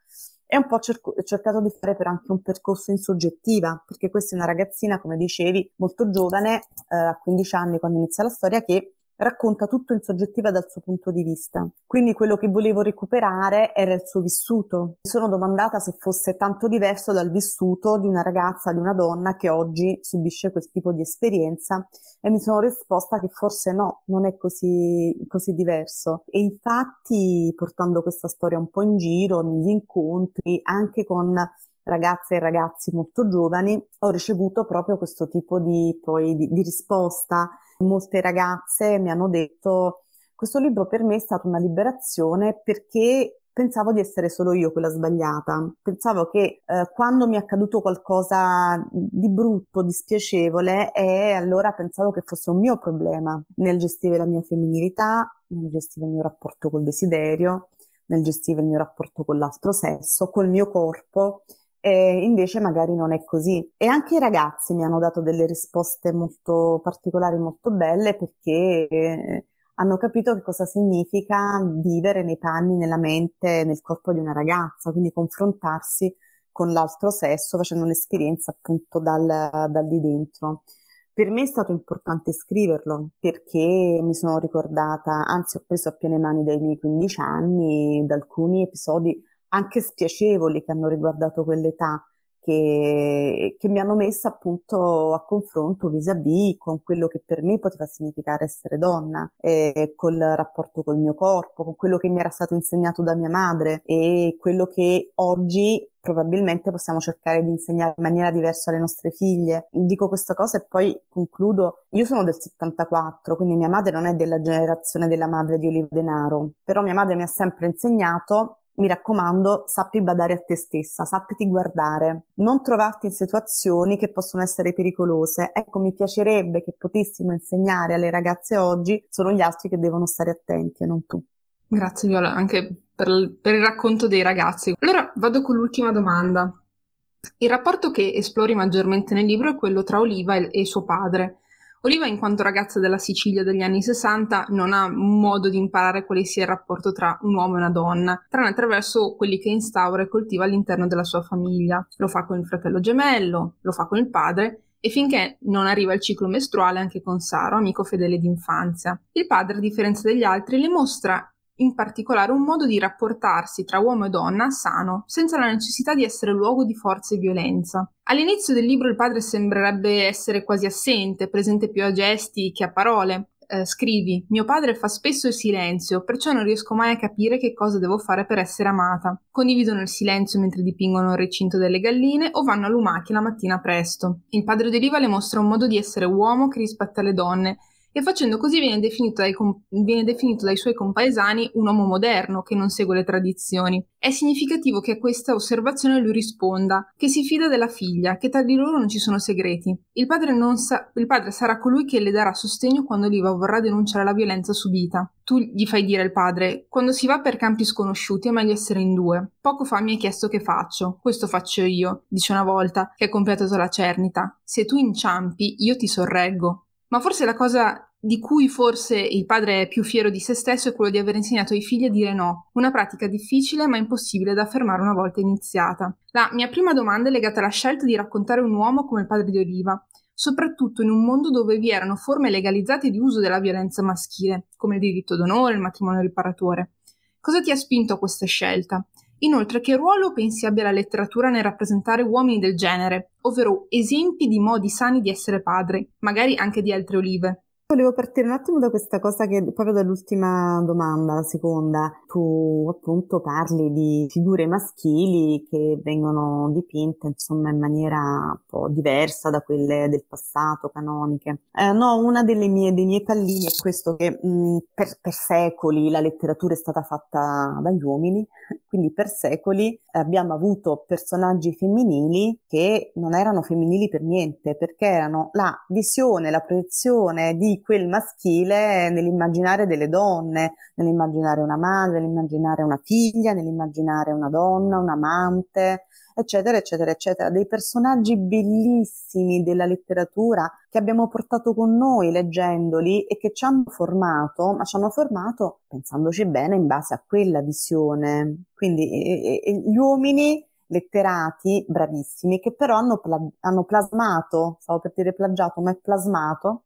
e un po' cerco- cercato di fare però anche un percorso in soggettiva, perché questa è una ragazzina, come dicevi, molto giovane, eh, a 15 anni quando inizia la storia, che racconta tutto in soggettiva dal suo punto di vista. Quindi quello che volevo recuperare era il suo vissuto. Mi sono domandata se fosse tanto diverso dal vissuto di una ragazza, di una donna che oggi subisce quel tipo di esperienza e mi sono risposta che forse no, non è così, così diverso. E infatti portando questa storia un po' in giro, negli incontri, anche con ragazze e ragazzi molto giovani, ho ricevuto proprio questo tipo di, poi, di, di risposta Molte ragazze mi hanno detto questo libro per me è stata una liberazione perché pensavo di essere solo io quella sbagliata. Pensavo che eh, quando mi è accaduto qualcosa di brutto, di spiacevole, e allora pensavo che fosse un mio problema nel gestire la mia femminilità, nel gestire il mio rapporto col desiderio, nel gestire il mio rapporto con l'altro sesso, col mio corpo. E invece magari non è così. E anche i ragazzi mi hanno dato delle risposte molto particolari, molto belle, perché eh, hanno capito che cosa significa vivere nei panni, nella mente, nel corpo di una ragazza, quindi confrontarsi con l'altro sesso facendo un'esperienza appunto dal, dal di dentro. Per me è stato importante scriverlo perché mi sono ricordata, anzi ho preso a piene mani dai miei 15 anni, da alcuni episodi anche spiacevoli che hanno riguardato quell'età che, che, mi hanno messa appunto a confronto vis-à-vis con quello che per me poteva significare essere donna, eh, col rapporto col mio corpo, con quello che mi era stato insegnato da mia madre e quello che oggi probabilmente possiamo cercare di insegnare in maniera diversa alle nostre figlie. Dico questa cosa e poi concludo. Io sono del 74, quindi mia madre non è della generazione della madre di Oliva Denaro, però mia madre mi ha sempre insegnato mi raccomando, sappi badare a te stessa, sappiti guardare, non trovarti in situazioni che possono essere pericolose. Ecco, mi piacerebbe che potessimo insegnare alle ragazze oggi, sono gli altri che devono stare attenti e non tu. Grazie Viola, anche per, per il racconto dei ragazzi. Allora vado con l'ultima domanda. Il rapporto che esplori maggiormente nel libro è quello tra Oliva e, e suo padre. Oliva, in quanto ragazza della Sicilia degli anni 60, non ha modo di imparare quale sia il rapporto tra un uomo e una donna, tranne attraverso quelli che instaura e coltiva all'interno della sua famiglia. Lo fa con il fratello gemello, lo fa con il padre e finché non arriva il ciclo mestruale anche con Saro, amico fedele d'infanzia. Il padre, a differenza degli altri, le mostra in particolare un modo di rapportarsi tra uomo e donna sano, senza la necessità di essere luogo di forza e violenza. All'inizio del libro il padre sembrerebbe essere quasi assente, presente più a gesti che a parole. Eh, scrivi, mio padre fa spesso il silenzio, perciò non riesco mai a capire che cosa devo fare per essere amata. Condividono il silenzio mentre dipingono il recinto delle galline o vanno a lumache la mattina presto. Il padre d'Oliva le mostra un modo di essere uomo che rispetta le donne e facendo così viene definito, dai, viene definito dai suoi compaesani un uomo moderno che non segue le tradizioni. È significativo che a questa osservazione lui risponda che si fida della figlia, che tra di loro non ci sono segreti. Il padre, sa- il padre sarà colui che le darà sostegno quando Oliva vorrà denunciare la violenza subita. Tu gli fai dire al padre, quando si va per campi sconosciuti è meglio essere in due. Poco fa mi hai chiesto che faccio. Questo faccio io, dice una volta, che ha completato la cernita. Se tu inciampi, io ti sorreggo. Ma forse la cosa di cui forse il padre è più fiero di se stesso è quello di aver insegnato ai figli a dire no, una pratica difficile ma impossibile da affermare una volta iniziata. La mia prima domanda è legata alla scelta di raccontare un uomo come il padre di Oliva, soprattutto in un mondo dove vi erano forme legalizzate di uso della violenza maschile, come il diritto d'onore, il matrimonio riparatore. Cosa ti ha spinto a questa scelta? Inoltre, che ruolo pensi abbia la letteratura nel rappresentare uomini del genere, ovvero esempi di modi sani di essere padri, magari anche di altre olive? Volevo partire un attimo da questa cosa che proprio dall'ultima domanda, la seconda. Tu appunto parli di figure maschili che vengono dipinte insomma in maniera un po' diversa da quelle del passato, canoniche. Eh, no, una delle mie, dei miei pallini è questo che mh, per, per secoli la letteratura è stata fatta dagli uomini, quindi per secoli abbiamo avuto personaggi femminili che non erano femminili per niente, perché erano la visione, la proiezione di quel maschile nell'immaginare delle donne, nell'immaginare una madre, nell'immaginare una figlia, nell'immaginare una donna, un amante, eccetera, eccetera, eccetera. Dei personaggi bellissimi della letteratura che abbiamo portato con noi leggendoli e che ci hanno formato, ma ci hanno formato pensandoci bene in base a quella visione. Quindi e, e, gli uomini letterati bravissimi che però hanno, pla- hanno plasmato, stavo per dire plagiato, ma è plasmato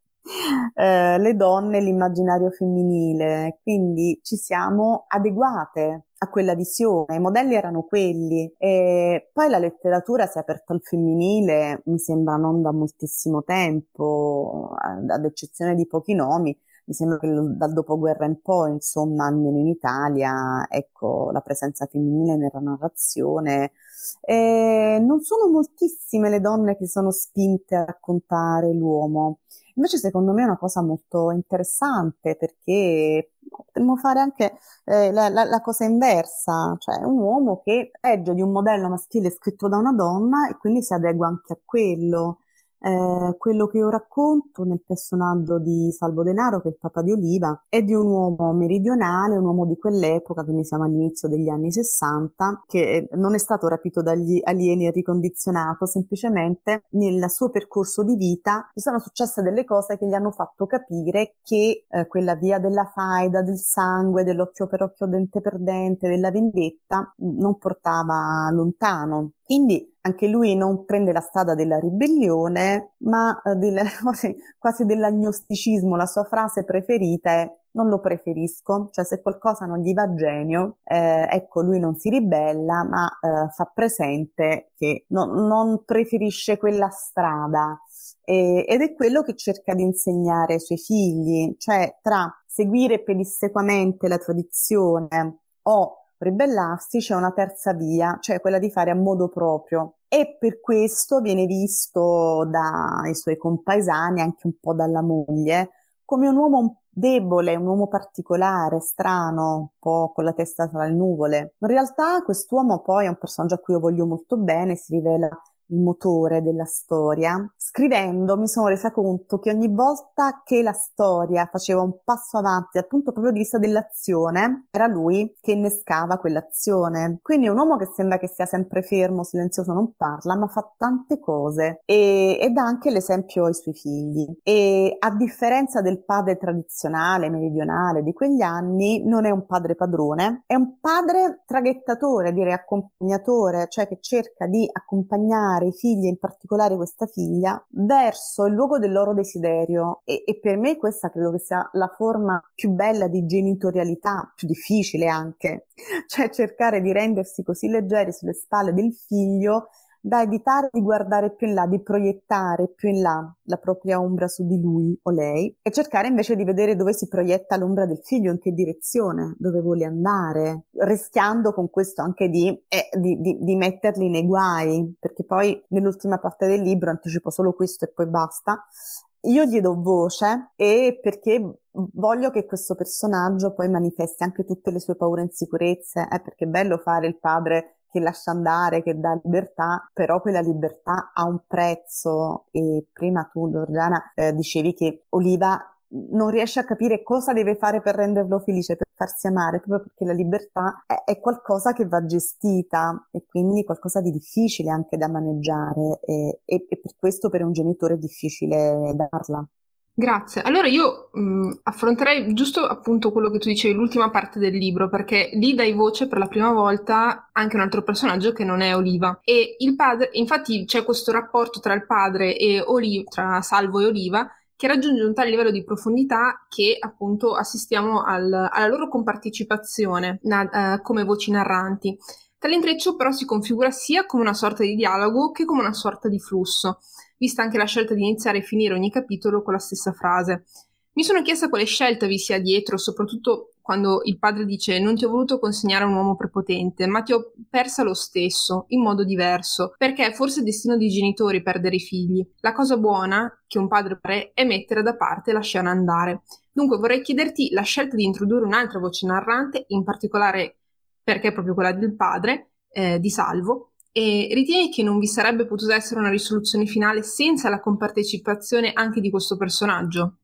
eh, le donne, l'immaginario femminile, quindi ci siamo adeguate a quella visione, i modelli erano quelli. E poi la letteratura si è aperta al femminile, mi sembra non da moltissimo tempo, ad eccezione di pochi nomi, mi sembra che dal dopoguerra in poi, insomma, almeno in Italia, ecco, la presenza femminile nella narrazione. E non sono moltissime le donne che sono spinte a raccontare l'uomo Invece secondo me è una cosa molto interessante perché potremmo fare anche eh, la, la, la, cosa inversa, cioè un uomo che legge di un modello maschile scritto da una donna e quindi si adegua anche a quello. Eh, quello che io racconto nel personaggio di Salvo Denaro, che è il papà di Oliva, è di un uomo meridionale, un uomo di quell'epoca, quindi siamo all'inizio degli anni 60, che non è stato rapito dagli alieni e ricondizionato, semplicemente nel suo percorso di vita ci sono successe delle cose che gli hanno fatto capire che eh, quella via della faida, del sangue, dell'occhio per occhio, dente per dente, della vendetta, non portava lontano. Quindi anche lui non prende la strada della ribellione, ma eh, del, quasi dell'agnosticismo. La sua frase preferita è non lo preferisco, cioè se qualcosa non gli va a genio, eh, ecco lui non si ribella, ma eh, fa presente che no, non preferisce quella strada. E, ed è quello che cerca di insegnare ai suoi figli, cioè tra seguire pedissequamente la tradizione o ribellarsi c'è una terza via, cioè quella di fare a modo proprio. E per questo viene visto dai suoi compaesani, anche un po' dalla moglie, come un uomo debole, un uomo particolare, strano, un po' con la testa tra le nuvole. In realtà quest'uomo poi è un personaggio a cui io voglio molto bene, si rivela il motore della storia. Scrivendo mi sono resa conto che ogni volta che la storia faceva un passo avanti dal punto proprio di vista dell'azione, era lui che innescava quell'azione. Quindi un uomo che sembra che sia sempre fermo, silenzioso, non parla, ma fa tante cose e, e dà anche l'esempio ai suoi figli. E a differenza del padre tradizionale, meridionale di quegli anni, non è un padre padrone, è un padre traghettatore, direi accompagnatore, cioè che cerca di accompagnare i figli, in particolare questa figlia, verso il luogo del loro desiderio. E, e per me questa credo che sia la forma più bella di genitorialità, più difficile anche, cioè cercare di rendersi così leggeri sulle spalle del figlio da evitare di guardare più in là, di proiettare più in là la propria ombra su di lui o lei e cercare invece di vedere dove si proietta l'ombra del figlio, in che direzione, dove vuole andare, rischiando con questo anche di, eh, di, di, di metterli nei guai, perché poi nell'ultima parte del libro, anticipo solo questo e poi basta, io gli do voce e perché voglio che questo personaggio poi manifesti anche tutte le sue paure e insicurezze, eh, perché è bello fare il padre che lascia andare, che dà libertà, però quella libertà ha un prezzo e prima tu Giorgiana eh, dicevi che Oliva non riesce a capire cosa deve fare per renderlo felice, per farsi amare, proprio perché la libertà è, è qualcosa che va gestita e quindi qualcosa di difficile anche da maneggiare e, e, e per questo per un genitore è difficile darla. Grazie. Allora io mh, affronterei giusto appunto quello che tu dicevi, l'ultima parte del libro, perché lì dai voce per la prima volta anche un altro personaggio che non è Oliva. E il padre, infatti c'è questo rapporto tra il padre e Oliva, tra Salvo e Oliva, che raggiunge un tale livello di profondità che appunto assistiamo al, alla loro compartecipazione na, uh, come voci narranti. Tale intreccio però si configura sia come una sorta di dialogo che come una sorta di flusso vista anche la scelta di iniziare e finire ogni capitolo con la stessa frase. Mi sono chiesta quale scelta vi sia dietro, soprattutto quando il padre dice non ti ho voluto consegnare a un uomo prepotente, ma ti ho persa lo stesso, in modo diverso, perché è forse destino dei genitori perdere i figli. La cosa buona che un padre pre è mettere da parte e lasciare andare. Dunque vorrei chiederti la scelta di introdurre un'altra voce narrante, in particolare perché è proprio quella del padre, eh, di Salvo, e ritieni che non vi sarebbe potuta essere una risoluzione finale senza la compartecipazione anche di questo personaggio?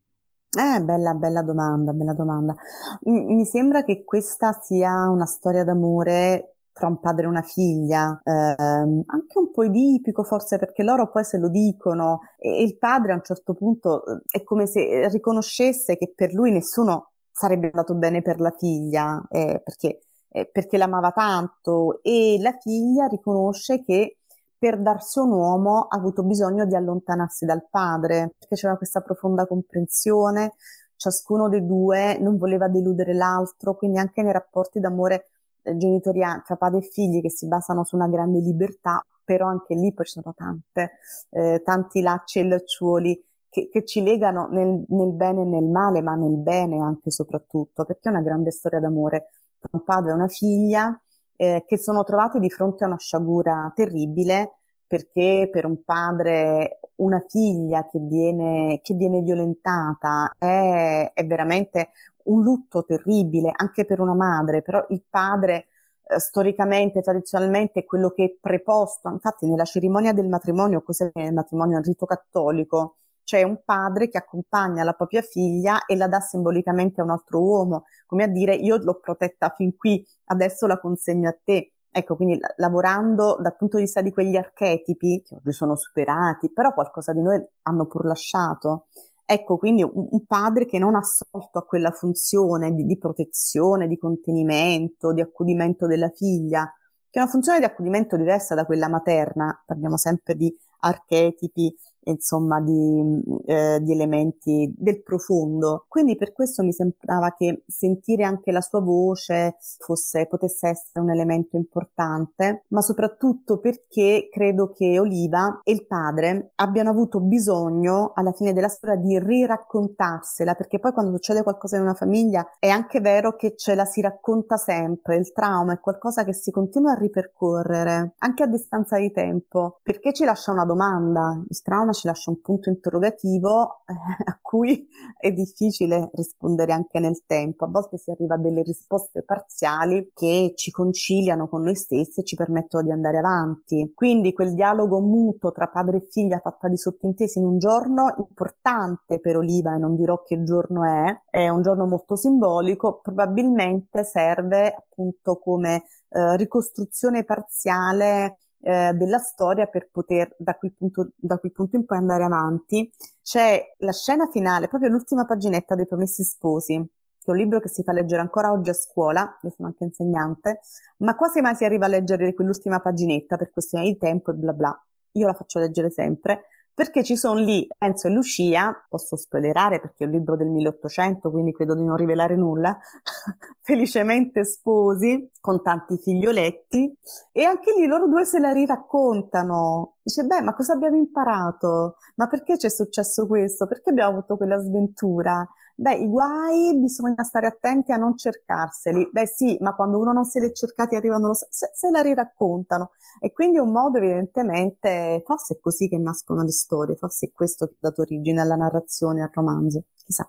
Eh, bella, bella domanda, bella domanda. M- mi sembra che questa sia una storia d'amore tra un padre e una figlia, ehm, anche un po' edipico forse perché loro poi se lo dicono e, il padre a un certo punto eh, è come se riconoscesse che per lui nessuno sarebbe andato bene per la figlia, eh, perché eh, perché l'amava tanto e la figlia riconosce che per darsi un uomo ha avuto bisogno di allontanarsi dal padre, perché c'era questa profonda comprensione, ciascuno dei due non voleva deludere l'altro, quindi anche nei rapporti d'amore eh, genitoriali tra padre e figli che si basano su una grande libertà, però anche lì poi ci sono tante, eh, tanti lacci e lacciuoli che, che ci legano nel, nel, bene e nel male, ma nel bene anche soprattutto, perché è una grande storia d'amore un padre e una figlia eh, che sono trovati di fronte a una sciagura terribile, perché per un padre una figlia che viene, che viene violentata è, è veramente un lutto terribile anche per una madre, però il padre eh, storicamente, tradizionalmente, è quello che è preposto, infatti nella cerimonia del matrimonio, cos'è il matrimonio? Il rito cattolico, c'è un padre che accompagna la propria figlia e la dà simbolicamente a un altro uomo, come a dire io l'ho protetta fin qui, adesso la consegno a te. Ecco, quindi lavorando dal punto di vista di quegli archetipi, che oggi sono superati, però qualcosa di noi hanno pur lasciato. Ecco, quindi un, un padre che non ha assolto a quella funzione di, di protezione, di contenimento, di accudimento della figlia, che è una funzione di accudimento diversa da quella materna, parliamo sempre di archetipi insomma di, eh, di, elementi del profondo. Quindi per questo mi sembrava che sentire anche la sua voce fosse, potesse essere un elemento importante, ma soprattutto perché credo che Oliva e il padre abbiano avuto bisogno alla fine della storia di riraccontarsela, perché poi quando succede qualcosa in una famiglia è anche vero che ce la si racconta sempre, il trauma è qualcosa che si continua a ripercorrere anche a distanza di tempo, perché ci lascia una domanda, il trauma ci lascia un punto interrogativo eh, a cui è difficile rispondere anche nel tempo. A volte si arriva a delle risposte parziali che ci conciliano con noi stessi e ci permettono di andare avanti. Quindi quel dialogo muto tra padre e figlia fatta di sottintesi in un giorno importante per Oliva e non dirò che giorno è, è un giorno molto simbolico, probabilmente serve appunto come eh, ricostruzione parziale eh, della storia per poter da quel, punto, da quel punto in poi andare avanti. C'è la scena finale, proprio l'ultima paginetta dei Promessi Sposi, che è un libro che si fa leggere ancora oggi a scuola, io sono anche insegnante, ma quasi mai si arriva a leggere quell'ultima paginetta per questione di tempo e bla bla. Io la faccio leggere sempre, perché ci sono lì Enzo e Lucia, posso spoilerare perché è un libro del 1800, quindi credo di non rivelare nulla, felicemente sposi, con tanti figlioletti, e anche lì loro due se la riraccontano. Dice, beh, ma cosa abbiamo imparato? Ma perché c'è successo questo? Perché abbiamo avuto quella sventura? Beh, i guai bisogna stare attenti a non cercarseli. Beh sì, ma quando uno non se li è cercati arrivano, se, se la riraccontano. E quindi un modo evidentemente, forse è così che nascono le storie, forse è questo che ha dato origine alla narrazione, al romanzo, chissà.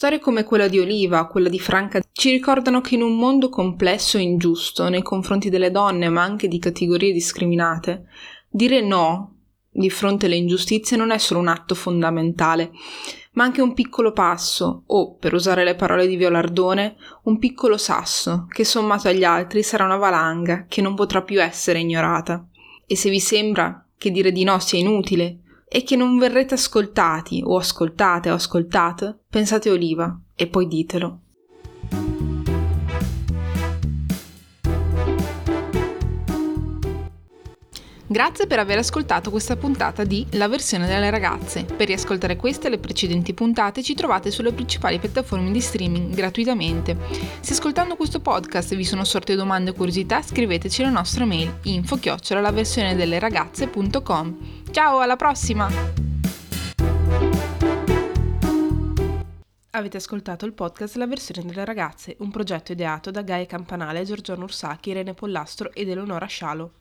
Storie come quella di Oliva, quella di Franca, ci ricordano che in un mondo complesso e ingiusto nei confronti delle donne, ma anche di categorie discriminate, dire no di fronte alle ingiustizie non è solo un atto fondamentale, ma anche un piccolo passo, o, per usare le parole di Violardone, un piccolo sasso, che sommato agli altri sarà una valanga che non potrà più essere ignorata. E se vi sembra che dire di no sia inutile, e che non verrete ascoltati o ascoltate o ascoltate, pensate Oliva e poi ditelo. Grazie per aver ascoltato questa puntata di La versione delle ragazze. Per riascoltare queste e le precedenti puntate ci trovate sulle principali piattaforme di streaming gratuitamente. Se ascoltando questo podcast vi sono sorte domande o curiosità, scriveteci alla nostra mail info ragazze.com. Ciao, alla prossima! Avete ascoltato il podcast La versione delle ragazze, un progetto ideato da Gaia Campanale, Giorgione Ursacchi, Irene Pollastro ed Eleonora Scialo.